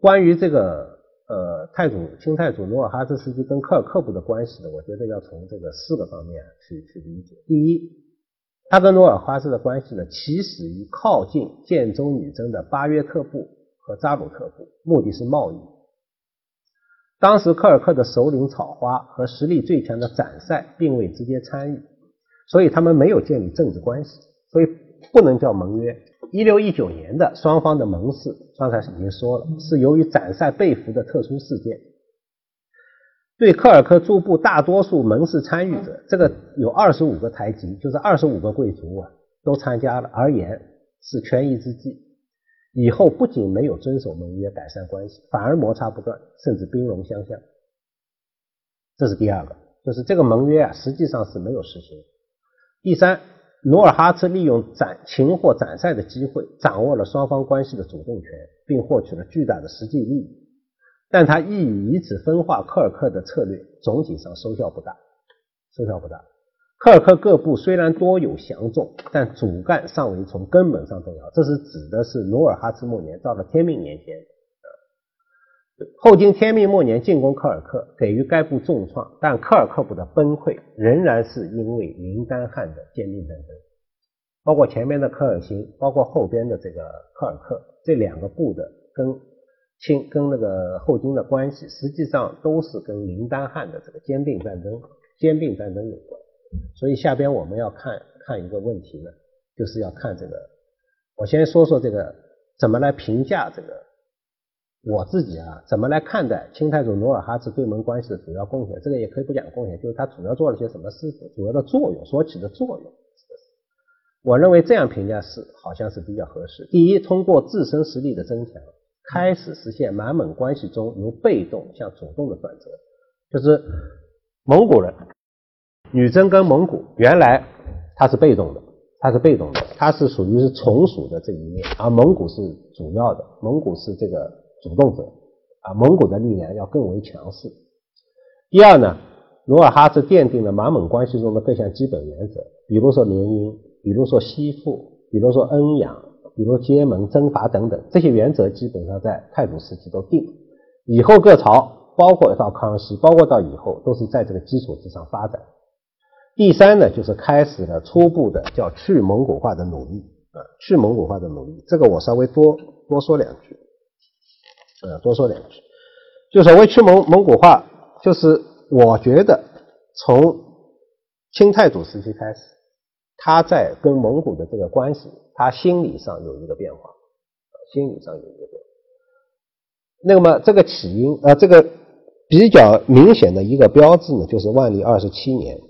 关于这个呃太祖清太祖努尔哈赤时期跟科尔克部的关系呢，我觉得要从这个四个方面去去理解。第一，他跟努尔哈赤的关系呢，起始于靠近建州女真的巴约特部和扎鲁特部，目的是贸易。当时科尔克的首领草花和实力最强的展赛并未直接参与，所以他们没有建立政治关系，所以不能叫盟约。一六一九年的双方的盟誓，刚才已经说了，是由于斩赛被俘的特殊事件。对科尔克驻部大多数盟誓参与者，这个有二十五个台籍，就是二十五个贵族啊，都参加了而言，是权宜之计。以后不仅没有遵守盟约改善关系，反而摩擦不断，甚至兵戎相向。这是第二个，就是这个盟约啊，实际上是没有实行。第三。努尔哈赤利用斩擒获斩赛的机会，掌握了双方关系的主动权，并获取了巨大的实际利益。但他意以以此分化科尔克的策略，总体上收效不大。收效不大。科尔克各部虽然多有降众，但主干尚未从根本上动摇。这是指的是努尔哈赤末年到了天命年间。后经天命末年进攻科尔克，给予该部重创，但科尔克部的崩溃仍然是因为林丹汗的兼并战争。包括前面的科尔沁，包括后边的这个科尔克，这两个部的跟清跟那个后金的关系，实际上都是跟林丹汗的这个兼并战争、兼并战争有关。所以下边我们要看看一个问题呢，就是要看这个。我先说说这个怎么来评价这个。我自己啊，怎么来看待清太祖努尔哈赤对盟关系的主要贡献？这个也可以不讲贡献，就是他主要做了些什么事情，主要的作用所起的作用。我认为这样评价是好像是比较合适。第一，通过自身实力的增强，开始实现满蒙关系中由被动向主动的转折。就是蒙古人，女真跟蒙古原来它是被动的，它是被动的，它是属于是从属的这一面，而蒙古是主要的，蒙古是这个。主动者啊，蒙古的力量要更为强势。第二呢，努尔哈赤奠定了满蒙关系中的各项基本原则，比如说联姻，比如说息附，比如说恩养，比如结盟、征伐等等，这些原则基本上在太祖时期都定。以后各朝，包括到康熙，包括到以后，都是在这个基础之上发展。第三呢，就是开始了初步的叫去蒙古化的努力啊，去蒙古化的努力，这个我稍微多多说两句。呃，多说两句，就所谓去蒙蒙古化，就是我觉得从清太祖时期开始，他在跟蒙古的这个关系，他心理上有一个变化，心理上有一个变化。那么这个起因，呃，这个比较明显的一个标志呢，就是万历二十七年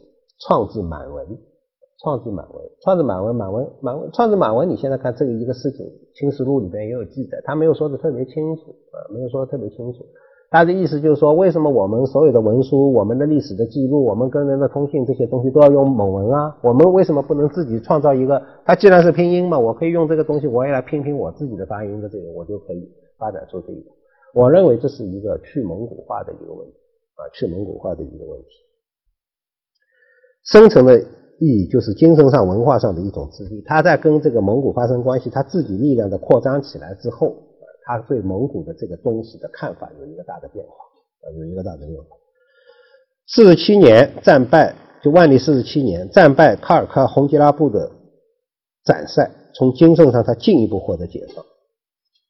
创制满文。创制满文，创制满文，满文，满文，创制满文。你现在看这个一个事情，《清史录》里边也有记载，他没有说的特别清楚啊，没有说的特别清楚。他的意思就是说，为什么我们所有的文书、我们的历史的记录、我们跟人的通信这些东西都要用蒙文啊？我们为什么不能自己创造一个？它既然是拼音嘛，我可以用这个东西，我也来拼拼我自己的发音的这个，我就可以发展出这个。我认为这是一个去蒙古化的一个问题啊，去蒙古化的一个问题，深层的。意义就是精神上、文化上的一种自立。他在跟这个蒙古发生关系，他自己力量的扩张起来之后，他对蒙古的这个东西的看法有一个大的变化，有一个大的变化。四十七年战败，就万历四十七年战败卡尔喀洪吉拉部的斩赛，从精神上他进一步获得解放。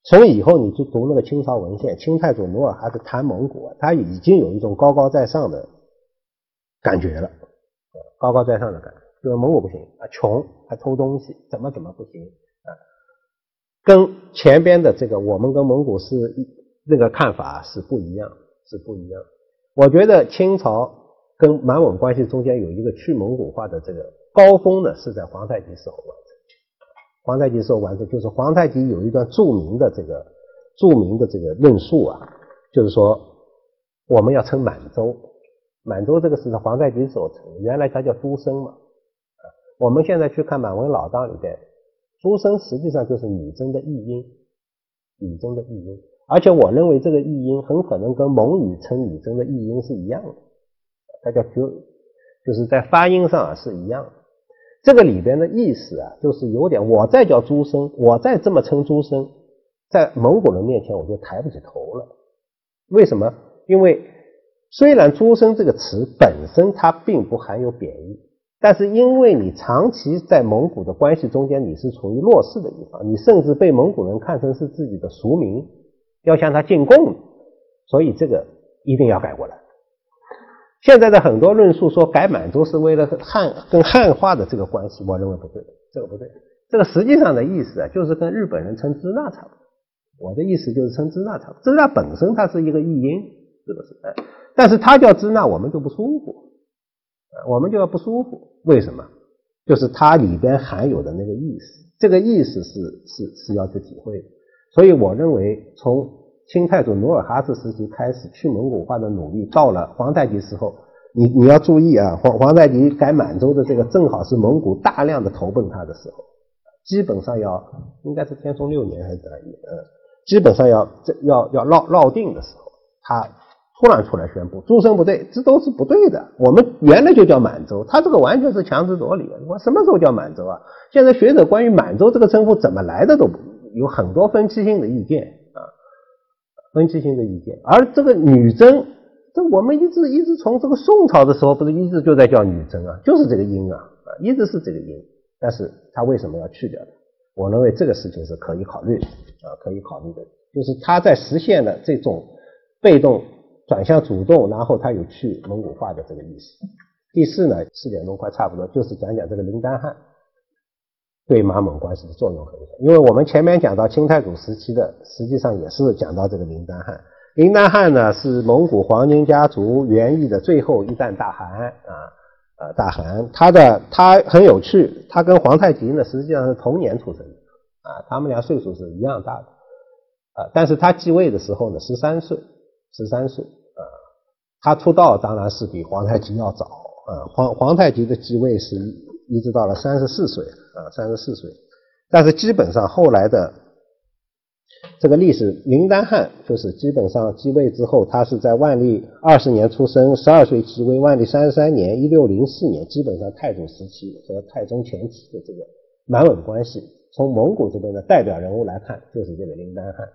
从以后你去读那个清朝文献，清太祖努尔哈赤谈蒙古，他已经有一种高高在上的感觉了。高高在上的感觉，就是蒙古不行啊，穷还偷东西，怎么怎么不行啊？跟前边的这个我们跟蒙古是那个看法是不一样，是不一样。我觉得清朝跟满蒙关系中间有一个去蒙古化的这个高峰呢，是在皇太极时候完成。皇太极时候完成，就是皇太极有一段著名的这个著名的这个论述啊，就是说我们要称满洲。满洲这个是在皇太极所成，原来它叫都生嘛。我们现在去看满文老档里边，诸生实际上就是女真的译音，女真的译音。而且我认为这个译音很可能跟蒙语称女真的译音是一样的，它叫就就是在发音上啊是一样的。这个里边的意思啊，就是有点我再叫诸生，我再这么称诸生，在蒙古人面前我就抬不起头了。为什么？因为虽然“诸生”这个词本身它并不含有贬义，但是因为你长期在蒙古的关系中间，你是处于弱势的一方，你甚至被蒙古人看成是自己的俗民，要向他进贡，所以这个一定要改过来。现在的很多论述说改满洲是为了汉跟汉化的这个关系，我认为不对，这个不对。这个实际上的意思啊，就是跟日本人称支那差不多。我的意思就是称支那差不多，支那本身它是一个译音，是不是？哎，但是它叫支那，我们就不舒服，我们就要不舒服。为什么？就是它里边含有的那个意思，这个意思是是是要去体会的。所以我认为从。清太祖努尔哈赤时期开始去蒙古化的努力，到了皇太极时候，你你要注意啊，皇皇太极改满洲的这个正好是蒙古大量的投奔他的时候，基本上要应该是天聪六年还是哪一年？呃，基本上要这要要绕绕定的时候，他突然出来宣布，诸生不对，这都是不对的。我们原来就叫满洲，他这个完全是强词夺理。我什么时候叫满洲啊？现在学者关于满洲这个称呼怎么来的都不有很多分歧性的意见啊。分歧性的意见，而这个女真，这我们一直一直从这个宋朝的时候，不是一直就在叫女真啊，就是这个音啊，啊，一直是这个音。但是他为什么要去掉呢？我认为这个事情是可以考虑的啊，可以考虑的，就是他在实现了这种被动转向主动，然后他有去蒙古化的这个意思。第四呢，四点钟快差不多，就是讲讲这个林丹汗。对马蒙关系的作用很小，因为我们前面讲到清太祖时期的，实际上也是讲到这个林丹汗。林丹汗呢是蒙古黄金家族元裔的最后一代大汗啊，呃大汗。他的他很有趣，他跟皇太极呢实际上是同年出生的啊，他们俩岁数是一样大的啊。但是他继位的时候呢十三岁，十三岁，他出道当然是比皇太极要早啊。皇皇太极的继位是。一直到了三十四岁啊，三十四岁，但是基本上后来的这个历史，林丹汗就是基本上继位之后，他是在万历二十年出生，十二岁继位，万历三十三年（一六零四年），基本上太祖时期和太宗前期的这个满蒙关系，从蒙古这边的代表人物来看，就是这个林丹汗。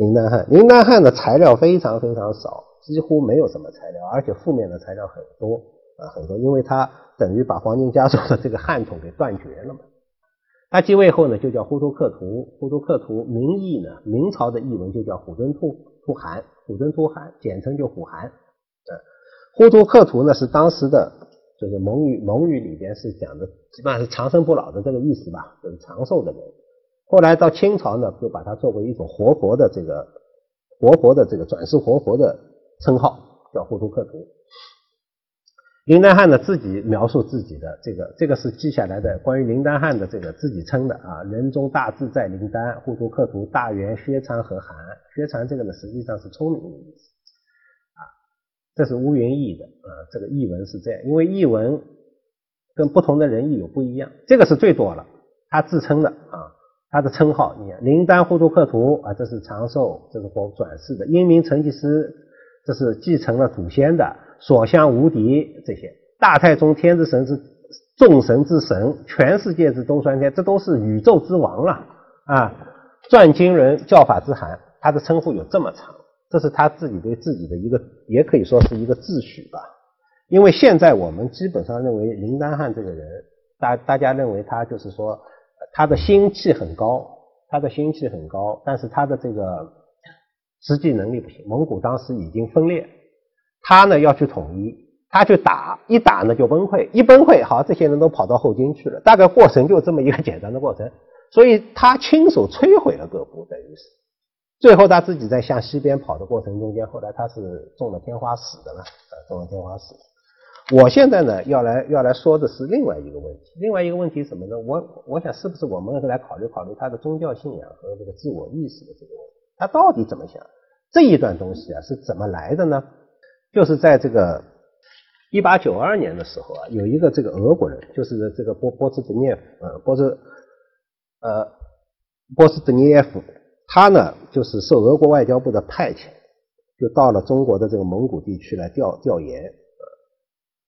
林丹汗，林丹汗的材料非常非常少，几乎没有什么材料，而且负面的材料很多啊，很多，因为他。等于把黄金家族的这个汉统给断绝了嘛？他继位后呢，就叫呼图克图，呼图克图名义呢，明朝的译文就叫虎敦兔兔汗，虎敦兔汗，简称就虎汗。呃，呼图克图呢是当时的，就是蒙语蒙语里边是讲的，基本上是长生不老的这个意思吧，就是长寿的人。后来到清朝呢，就把它作为一种活佛的这个活佛的这个转世活佛的称号，叫呼图克图。林丹汗呢自己描述自己的这个，这个是记下来的关于林丹汗的这个自己称的啊，人中大志在林丹，呼图克图大元薛长和汗。薛长这个呢实际上是聪明的意思啊，这是乌云译的啊，这个译文是这样，因为译文跟不同的人译有不一样，这个是最多了，他自称的啊，他的称号，你看林丹呼图克图啊，这是长寿，这是转世的，英明成吉思，这是继承了祖先的。所向无敌，这些大太宗天之神是众神之神，全世界之东山天，这都是宇宙之王了啊！转经人教法之寒，他的称呼有这么长，这是他自己对自己的一个，也可以说是一个自诩吧。因为现在我们基本上认为林丹汗这个人，大大家认为他就是说他的心气很高，他的心气很高，但是他的这个实际能力不行。蒙古当时已经分裂。他呢要去统一，他去打，一打呢就崩溃，一崩溃，好，这些人都跑到后金去了，大概过程就这么一个简单的过程，所以他亲手摧毁了各部，等于是，最后他自己在向西边跑的过程中间，后来他是中了天花死的了，啊，中了天花死。我现在呢要来要来说的是另外一个问题，另外一个问题什么呢？我我想是不是我们来考虑考虑他的宗教信仰和这个自我意识的这个问题，他到底怎么想？这一段东西啊是怎么来的呢？就是在这个一八九二年的时候啊，有一个这个俄国人，就是这个波波斯德涅夫，呃，波斯呃波斯德涅夫，他呢就是受俄国外交部的派遣，就到了中国的这个蒙古地区来调调研。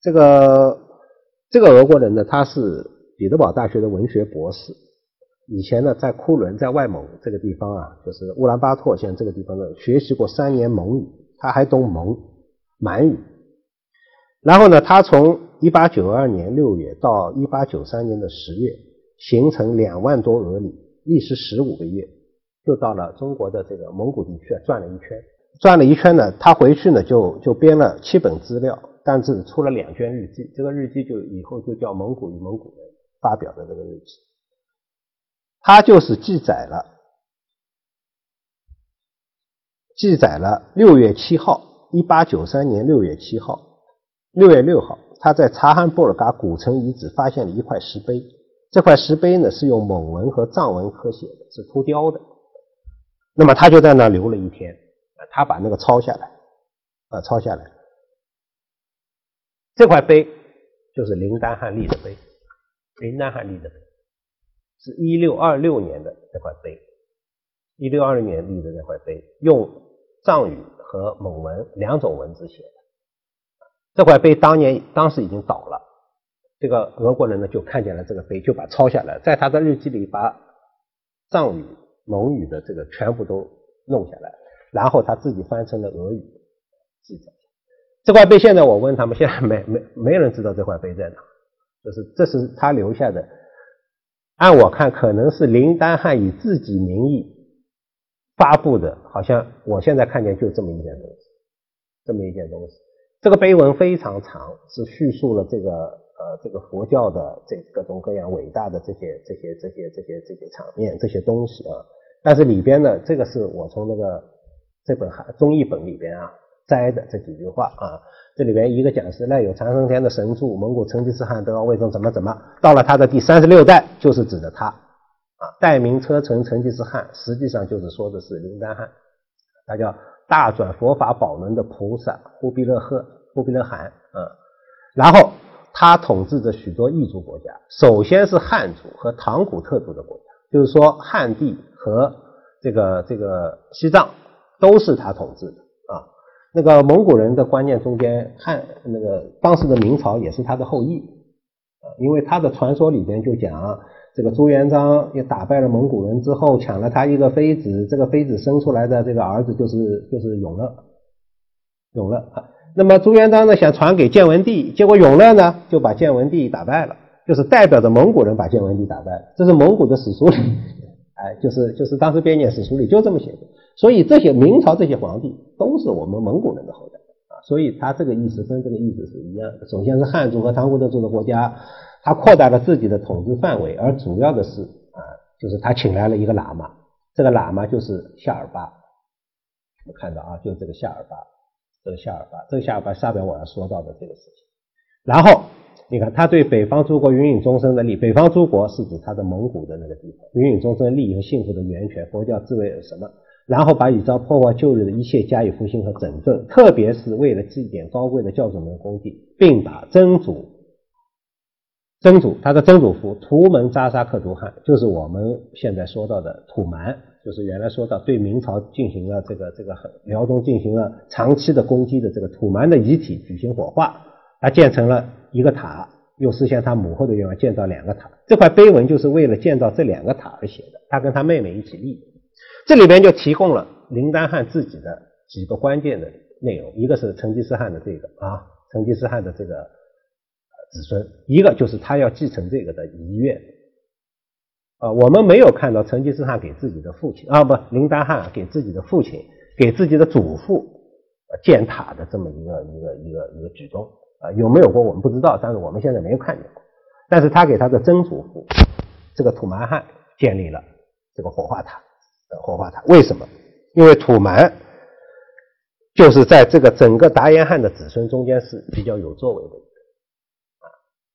这个这个俄国人呢，他是彼得堡大学的文学博士，以前呢，在库伦，在外蒙这个地方啊，就是乌兰巴托现在这个地方呢，学习过三年蒙语，他还懂蒙满语。然后呢，他从一八九二年六月到一八九三年的十月，行程两万多俄里，历时十五个月，就到了中国的这个蒙古地区啊，转了一圈。转了一圈呢，他回去呢，就就编了七本资料，但是出了两卷日记。这个日记就以后就叫《蒙古与蒙古人》发表的这个日记。他就是记载了，记载了六月七号，一八九三年六月七号，六月六号，他在察罕布尔嘎古城遗址发现了一块石碑。这块石碑呢是用蒙文和藏文刻写的，是涂雕的。那么他就在那留了一天，他把那个抄下来，啊，抄下来。这块碑就是林丹汗立的碑，林丹汗立的碑。是一六二六年的这块碑，一六二六年立的这块碑，用藏语和蒙文两种文字写的。这块碑当年当时已经倒了，这个俄国人呢就看见了这个碑，就把抄下来，在他的日记里把藏语、蒙语的这个全部都弄下来，然后他自己翻成了俄语记载。这块碑现在我问他们，现在没没没人知道这块碑在哪，就是这是他留下的。按我看，可能是林丹汉以自己名义发布的，好像我现在看见就这么一件东西，这么一件东西。这个碑文非常长，是叙述了这个呃这个佛教的这各种各样伟大的这些这些这些这些这些场面这些东西啊。但是里边呢，这个是我从那个这本汉中译本里边啊。摘的这几句话啊，这里边一个讲是赖有长生天的神助，蒙古成吉思汗得到魏征怎么怎么，到了他的第三十六代就是指的他啊，代名车臣成吉思汗，实际上就是说的是林丹汗，他叫大转佛法宝轮的菩萨忽必勒赫忽必勒汗啊，然后他统治着许多异族国家，首先是汉族和唐古特族的国家，就是说汉地和这个这个西藏都是他统治的。那个蒙古人的观念中间，汉那个当时的明朝也是他的后裔，因为他的传说里边就讲，这个朱元璋也打败了蒙古人之后，抢了他一个妃子，这个妃子生出来的这个儿子就是就是永乐，永乐啊。那么朱元璋呢想传给建文帝，结果永乐呢就把建文帝打败了，就是代表着蒙古人把建文帝打败了，这是蒙古的史书里，哎，就是就是当时编年史书里就这么写的。所以这些明朝这些皇帝都是我们蒙古人的后代啊，所以他这个意思跟这个意思是一样的。首先是汉族和唐古德族的国家，他扩大了自己的统治范围，而主要的是啊，就是他请来了一个喇嘛，这个喇嘛就是夏尔巴。我们看到啊，就这个夏尔巴，这个夏尔巴，这个夏尔巴下边我要说到的这个事情。然后你看他对北方诸国芸芸终生的利，北方诸国是指他的蒙古的那个地方，芸芸终生利益和幸福的源泉，佛教自为什么？然后把已遭破坏旧日的一切加以复兴和整顿，特别是为了祭奠高贵的教主们的功绩，并把曾祖、曾祖他的曾祖父图门扎沙克图汗，就是我们现在说到的土蛮，就是原来说到对明朝进行了这个这个辽东进行了长期的攻击的这个土蛮的遗体举行火化，他建成了一个塔，又实现他母后的愿望，建造两个塔。这块碑文就是为了建造这两个塔而写的，他跟他妹妹一起立的。这里边就提供了林丹汗自己的几个关键的内容，一个是成吉思汗的这个啊，成吉思汗的这个子孙，一个就是他要继承这个的遗愿啊。我们没有看到成吉思汗给自己的父亲啊，不，林丹汗给自己的父亲、给自己的祖父建塔的这么一个一个一个一个举动啊，有没有过我们不知道，但是我们现在没有看见过。但是他给他的曾祖父这个土蛮汗建立了这个火化塔。火化他为什么？因为土蛮就是在这个整个达延汗的子孙中间是比较有作为的啊，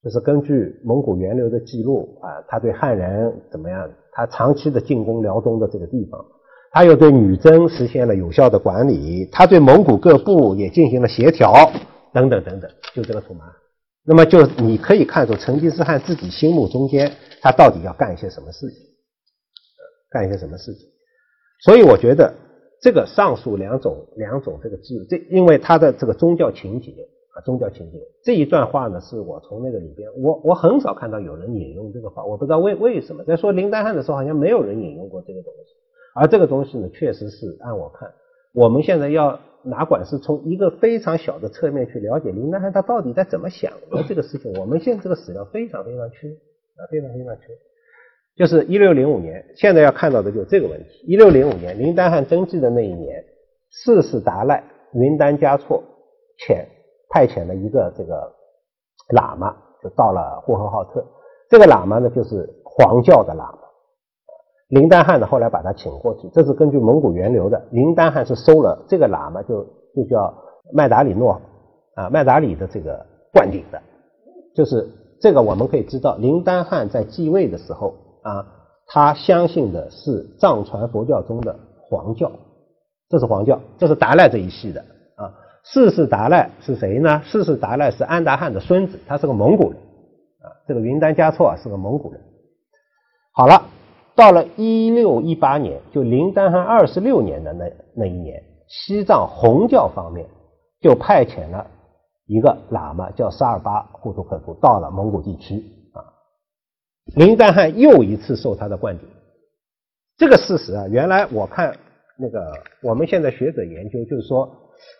就是根据蒙古源流的记录啊，他对汉人怎么样？他长期的进攻辽东的这个地方，他又对女真实现了有效的管理，他对蒙古各部也进行了协调，等等等等，就这个土蛮。那么就你可以看出成吉思汗自己心目中间他到底要干一些什么事情，干一些什么事情。所以我觉得这个上述两种两种这个字，这因为它的这个宗教情节啊，啊，宗教情节这一段话呢，是我从那个里边，我我很少看到有人引用这个话，我不知道为为什么，在说林丹汉的时候，好像没有人引用过这个东西，而这个东西呢，确实是按我看，我们现在要哪管是从一个非常小的侧面去了解林丹汉他到底在怎么想的这个事情，我们现在这个史料非常非常缺啊，非常非常缺。就是一六零五年，现在要看到的就是这个问题。一六零五年，林丹汉登基的那一年，世事达赖云丹嘉措遣派遣了一个这个喇嘛，就到了呼和浩特。这个喇嘛呢，就是黄教的喇嘛。林丹汉呢，后来把他请过去，这是根据蒙古源流的。林丹汉是收了这个喇嘛，就就叫麦达里诺啊，麦达里的这个灌顶的。就是这个，我们可以知道，林丹汉在继位的时候。啊，他相信的是藏传佛教中的黄教，这是黄教，这是达赖这一系的啊。世世达赖是谁呢？世世达赖是安达汗的孙子，他是个蒙古人啊。这个云丹嘉措啊是个蒙古人。好了，到了一六一八年，就林丹汗二十六年的那那一年，西藏红教方面就派遣了一个喇嘛叫沙尔巴呼图克图到了蒙古地区。林丹汗又一次受他的灌顶，这个事实啊，原来我看那个我们现在学者研究，就是说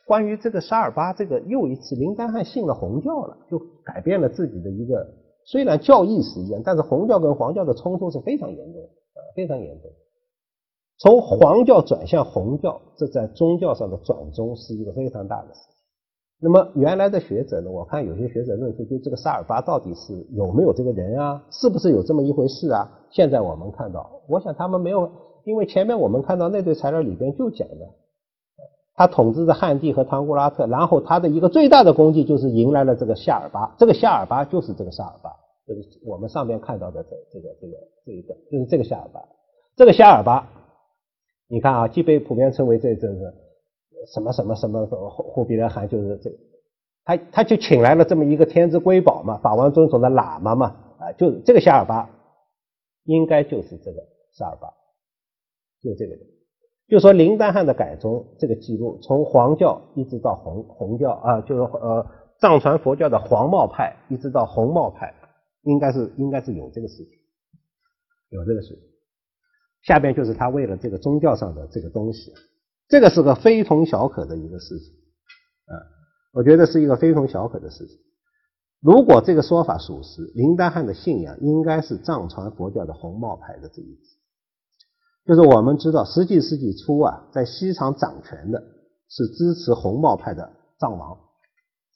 关于这个沙尔巴这个又一次林丹汗信了红教了，就改变了自己的一个虽然教义是一样，但是红教跟黄教的冲突是非常严重啊，非常严重。从黄教转向红教，这在宗教上的转宗是一个非常大的事。那么原来的学者呢？我看有些学者论述，就这个沙尔巴到底是有没有这个人啊？是不是有这么一回事啊？现在我们看到，我想他们没有，因为前面我们看到那堆材料里边就讲的，他统治着汉地和唐古拉特，然后他的一个最大的功绩就是迎来了这个夏尔巴，这个夏尔巴就是这个沙尔巴，就是我们上面看到的这这个这个这一个，就是这个夏尔巴，这个夏尔巴，你看啊，既被普遍称为这这个。什么什么什么忽忽必烈汗就是这个，他他就请来了这么一个天之瑰宝嘛，法王尊崇的喇嘛嘛，啊，就这个夏尔巴，应该就是这个夏尔巴，就这个人，就说林丹汗的改宗这个记录，从黄教一直到红红教啊，就是呃藏传佛教的黄帽派一直到红帽派，应该是应该是有这个事情，有这个事情。下边就是他为了这个宗教上的这个东西。这个是个非同小可的一个事情，啊，我觉得是一个非同小可的事情。如果这个说法属实，林丹汗的信仰应该是藏传佛教的红帽派的这一支。就是我们知道，十几世纪初啊，在西藏掌权的是支持红帽派的藏王，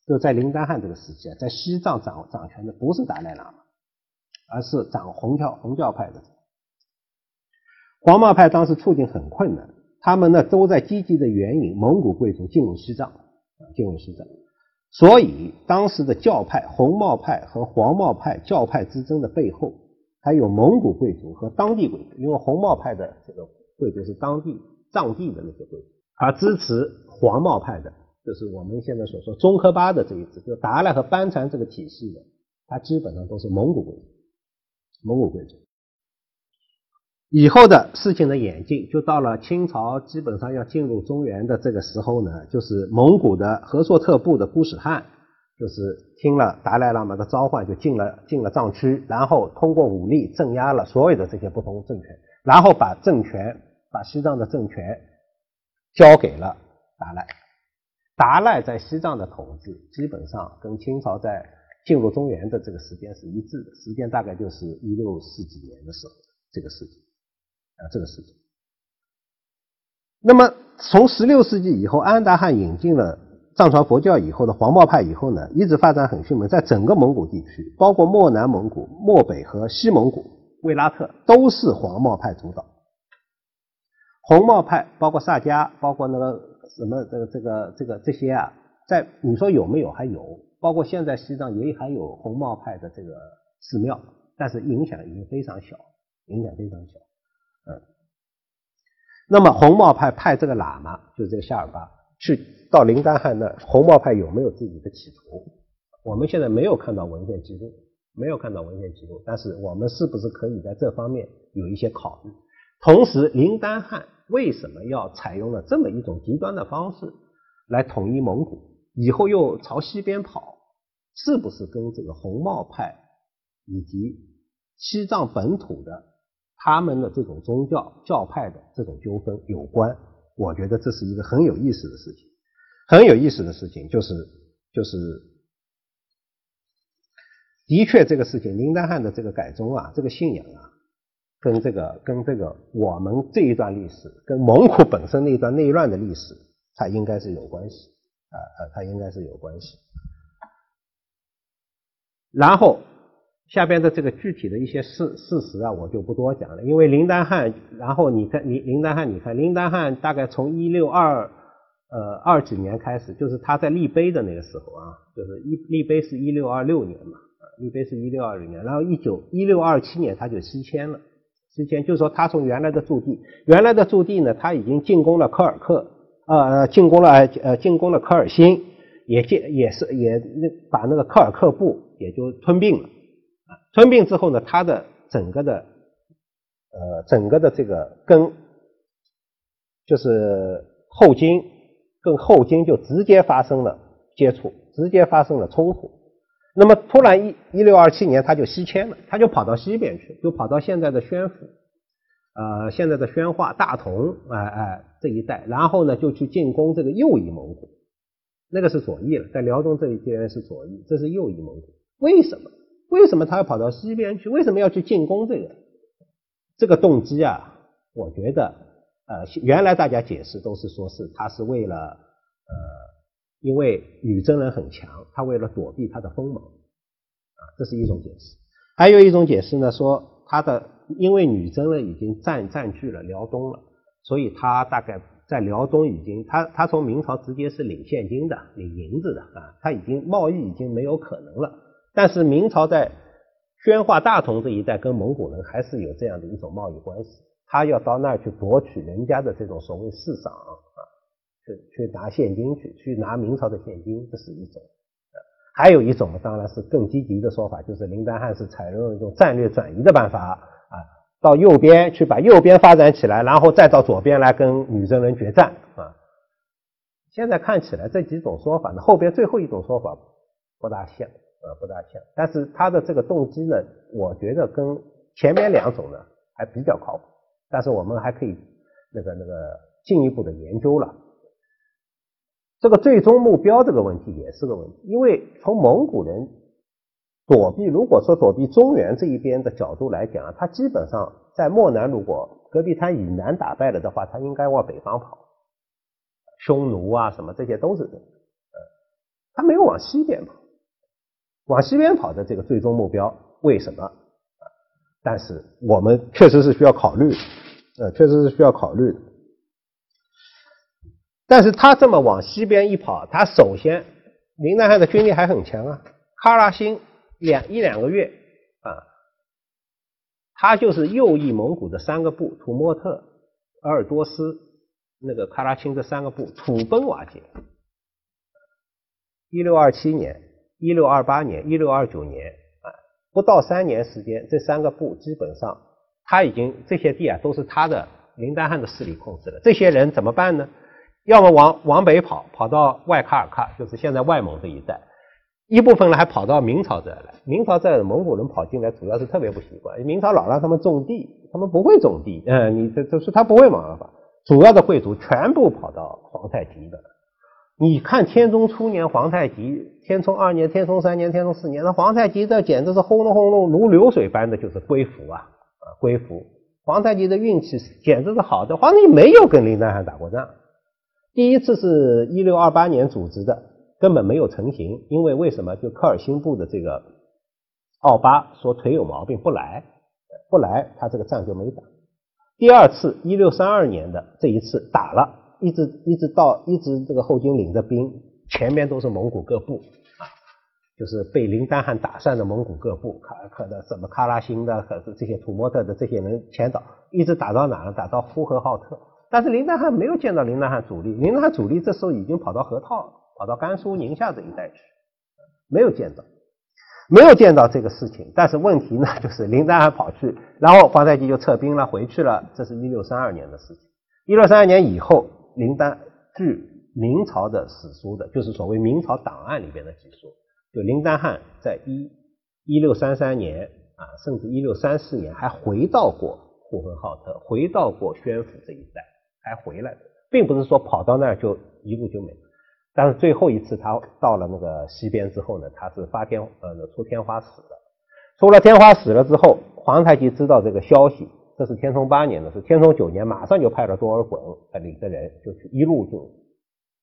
就在林丹汗这个时期啊，在西藏掌掌权的不是达赖喇嘛，而是掌红教红教派的。黄帽派当时处境很困难。他们呢都在积极的援引蒙古贵族进入西藏，进入西藏，所以当时的教派红帽派和黄帽派教派之争的背后，还有蒙古贵族和当地贵族，因为红帽派的这个贵族是当地藏地的那些贵族，而支持黄帽派的，就是我们现在所说中科巴的这一支，就达赖和班禅这个体系的，它基本上都是蒙古贵族，蒙古贵族。以后的事情的演进，就到了清朝基本上要进入中原的这个时候呢，就是蒙古的和硕特部的姑史汗，就是听了达赖喇嘛的召唤，就进了进了藏区，然后通过武力镇压了所有的这些不同政权，然后把政权把西藏的政权交给了达赖。达赖在西藏的统治基本上跟清朝在进入中原的这个时间是一致的，时间大概就是一六四几年的时候这个事情。啊，这个事情。那么，从十六世纪以后，安达汗引进了藏传佛教以后的黄帽派以后呢，一直发展很迅猛，在整个蒙古地区，包括漠南蒙古、漠北和西蒙古、卫拉特，都是黄帽派主导。红帽派，包括萨迦，包括那个什么这个这个这个这些啊，在你说有没有？还有，包括现在西藏也还有红帽派的这个寺庙，但是影响已经非常小，影响非常小。嗯，那么红帽派派这个喇嘛，就是这个夏尔巴，去到林丹汗那，红帽派有没有自己的企图？我们现在没有看到文献记录，没有看到文献记录，但是我们是不是可以在这方面有一些考虑？同时，林丹汗为什么要采用了这么一种极端的方式来统一蒙古？以后又朝西边跑，是不是跟这个红帽派以及西藏本土的他们的这种宗教教派的这种纠纷有关？我觉得这是一个很有意思的事情，很有意思的事情就是就是，的确这个事情，林丹汉的这个改宗啊，这个信仰啊，跟这个跟这个我们这一段历史，跟蒙古本身那一段内乱的历史，它应该是有关系啊啊，它应该是有关系。然后。下边的这个具体的一些事事实啊，我就不多讲了，因为林丹汉，然后你看林林丹汉，你看林丹汉大概从一六二呃二几年开始，就是他在立碑的那个时候啊，就是一立碑是一六二六年嘛，立碑是一六二六年，然后一九一六二七年他就西迁了，西迁就是说他从原来的驻地，原来的驻地呢他已经进攻了科尔克，呃进攻了呃进攻了科尔沁，也进也是也那把那个科尔克部也就吞并了。吞并之后呢，它的整个的呃整个的这个跟就是后金跟后金就直接发生了接触，直接发生了冲突。那么突然一一六二七年他就西迁了，他就跑到西边去，就跑到现在的宣府，呃现在的宣化大同哎哎这一带，然后呢就去进攻这个右翼蒙古，那个是左翼了，在辽东这一边是左翼，这是右翼蒙古，为什么？为什么他要跑到西边去？为什么要去进攻这个？这个动机啊，我觉得，呃，原来大家解释都是说是他是为了，呃，因为女真人很强，他为了躲避他的锋芒，啊，这是一种解释。还有一种解释呢，说他的因为女真人已经占占据了辽东了，所以他大概在辽东已经他他从明朝直接是领现金的、领银子的啊，他已经贸易已经没有可能了。但是明朝在宣化、大同这一带跟蒙古人还是有这样的一种贸易关系，他要到那儿去博取人家的这种所谓市赏啊，去去拿现金去，去拿明朝的现金，这是一种。还有一种当然是更积极的说法，就是林丹汉是采用一种战略转移的办法啊，到右边去把右边发展起来，然后再到左边来跟女真人决战啊。现在看起来这几种说法呢，后边最后一种说法不大像。呃，不大像，但是他的这个动机呢，我觉得跟前面两种呢还比较靠谱，但是我们还可以那个那个进一步的研究了。这个最终目标这个问题也是个问题，因为从蒙古人躲避，如果说躲避中原这一边的角度来讲啊，他基本上在漠南，如果戈壁滩以南打败了的话，他应该往北方跑，匈奴啊什么这些都是，他没有往西边跑。往西边跑的这个最终目标为什么？但是我们确实是需要考虑，呃，确实是需要考虑的。但是他这么往西边一跑，他首先林丹汗的军力还很强啊，喀拉辛两一两个月啊，他就是右翼蒙古的三个部，土默特、鄂尔多斯、那个喀拉钦这三个部土崩瓦解。一六二七年。一六二八年、一六二九年啊，不到三年时间，这三个部基本上他已经这些地啊都是他的林丹汗的势力控制了。这些人怎么办呢？要么往往北跑，跑到外喀尔喀，就是现在外蒙这一带；一部分呢还跑到明朝这儿来。明朝这儿蒙古人跑进来，主要是特别不习惯。明朝老让他们种地，他们不会种地。嗯，你这这是他不会嘛？主要的贵族全部跑到皇太极的。你看天宗初年皇太极，天聪二年、天聪三年、天聪四年，那皇太极这简直是轰隆轰隆如流水般的就是归服啊啊归服！皇太极的运气简直是好的，皇太极没有跟林丹汗打过仗，第一次是一六二八年组织的，根本没有成型，因为为什么？就科尔沁部的这个奥巴说腿有毛病不来，不来他这个仗就没打。第二次一六三二年的这一次打了。一直一直到一直这个后金领着兵，前面都是蒙古各部啊，就是被林丹汗打散的蒙古各部，喀可的什么喀拉辛的，可是这些土默特的这些人前导，一直打到哪了？打到呼和浩特。但是林丹汗没有见到林丹汗主力，林丹汗主力这时候已经跑到河套，跑到甘肃宁夏这一带去，没有见到，没有见到这个事情。但是问题呢，就是 林丹汗跑去，然后皇太极就撤兵了，回去了。这是一六三二年的事情。一六三二年以后。林丹据明朝的史书的，就是所谓明朝档案里边的记述，就林丹汗在一一六三三年啊，甚至一六三四年还回到过呼和浩特，回到过宣府这一带，还回来的，并不是说跑到那儿就一路就没。但是最后一次他到了那个西边之后呢，他是发天呃出天花死了。出了天花死了之后，皇太极知道这个消息，这是天聪八年的事。天聪九年，马上就派了多尔衮他领着人就去一路就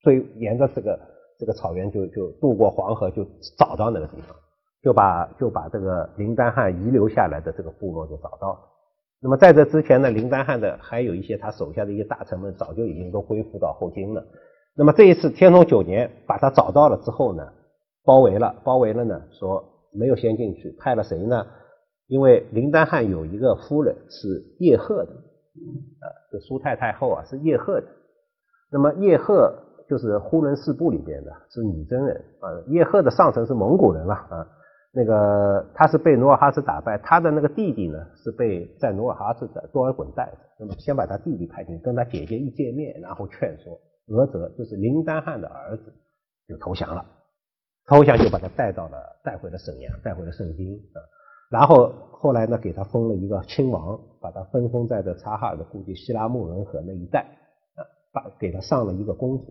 追，沿着这个这个草原就就渡过黄河，就找到那个地方，就把就把这个林丹汗遗留下来的这个部落就找到了。那么在这之前呢，林丹汗的还有一些他手下的一些大臣们，早就已经都恢复到后金了。那么这一次天聪九年把他找到了之后呢，包围了，包围了呢，说没有先进去，派了谁呢？因为林丹汗有一个夫人是叶赫的，啊，这苏太太后啊是叶赫的。那么叶赫就是呼伦四部里边的，是女真人啊。叶赫的上层是蒙古人了啊。那个他是被努尔哈赤打败，他的那个弟弟呢是被在努尔哈赤的多尔衮带着。那么先把他弟弟派进去，跟他姐姐一见面，然后劝说。额泽就是林丹汗的儿子，就投降了。投降就把他带到了，带回了沈阳，带回了盛京啊。然后后来呢，给他封了一个亲王，把他分封在这察哈尔的故地希拉穆伦河那一带啊，把给他上了一个公主，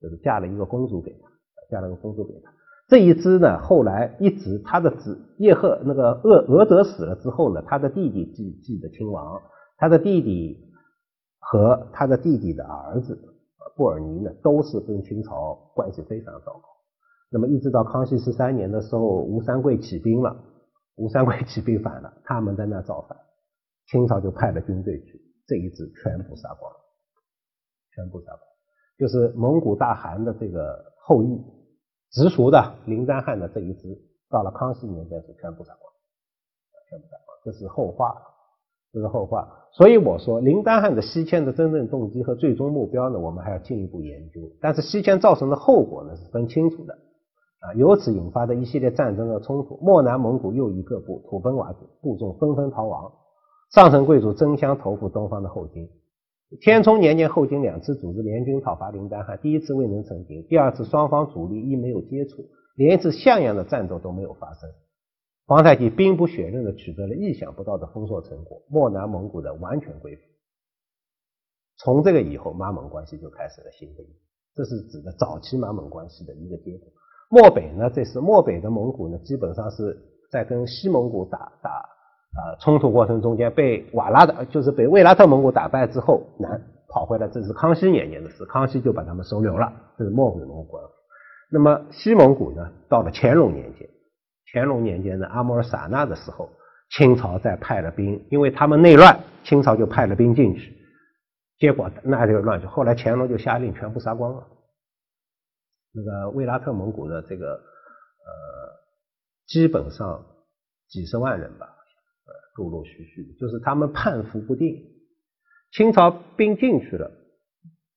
就是嫁了一个公主给他，嫁了个公主给他。这一支呢，后来一直他的子叶赫那个鄂额泽死了之后呢，他的弟弟继继的亲王，他的弟弟和他的弟弟的儿子。布尔尼呢，都是跟清朝关系非常糟糕。那么一直到康熙十三年的时候，吴三桂起兵了，吴三桂起兵反了，他们在那造反，清朝就派了军队去，这一支全部杀光，全部杀光。就是蒙古大汗的这个后裔，直属的林丹汗的这一支，到了康熙年间是全部杀光，全部杀光，这是后话。这是后话，所以我说林丹汗的西迁的真正动机和最终目标呢，我们还要进一步研究。但是西迁造成的后果呢是分清楚的啊，由此引发的一系列战争和冲突，漠南蒙古又一个部土崩瓦解，部众纷纷逃亡，上层贵族争相投附东方的后金。天聪年间，后金两次组织联军讨伐林丹汗，第一次未能成行，第二次双方主力一没有接触，连一次像样的战斗都没有发生。皇太极兵不血刃的取得了意想不到的丰硕成果，漠南蒙古的完全归附。从这个以后，马蒙关系就开始了新的这是指的早期马蒙关系的一个阶段。漠北呢，这是漠北的蒙古呢，基本上是在跟西蒙古打打啊冲突过程中间被瓦剌的，就是被卫拉特蒙古打败之后，南跑回来，这是康熙年间的事，康熙就把他们收留了，这是漠北蒙古。那么西蒙古呢，到了乾隆年间。乾隆年间的阿穆尔撒那的时候，清朝再派了兵，因为他们内乱，清朝就派了兵进去，结果那就乱，就后来乾隆就下令全部杀光了。那个卫拉特蒙古的这个呃，基本上几十万人吧，呃，陆陆续续就是他们叛服不定，清朝兵进去了，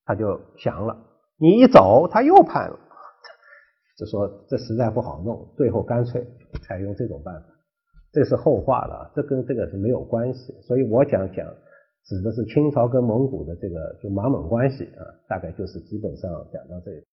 他就降了，你一走他又叛了。就说这实在不好弄，最后干脆采用这种办法，这是后话了，这跟这个是没有关系。所以我讲讲，指的是清朝跟蒙古的这个就马蒙关系啊，大概就是基本上讲到这里。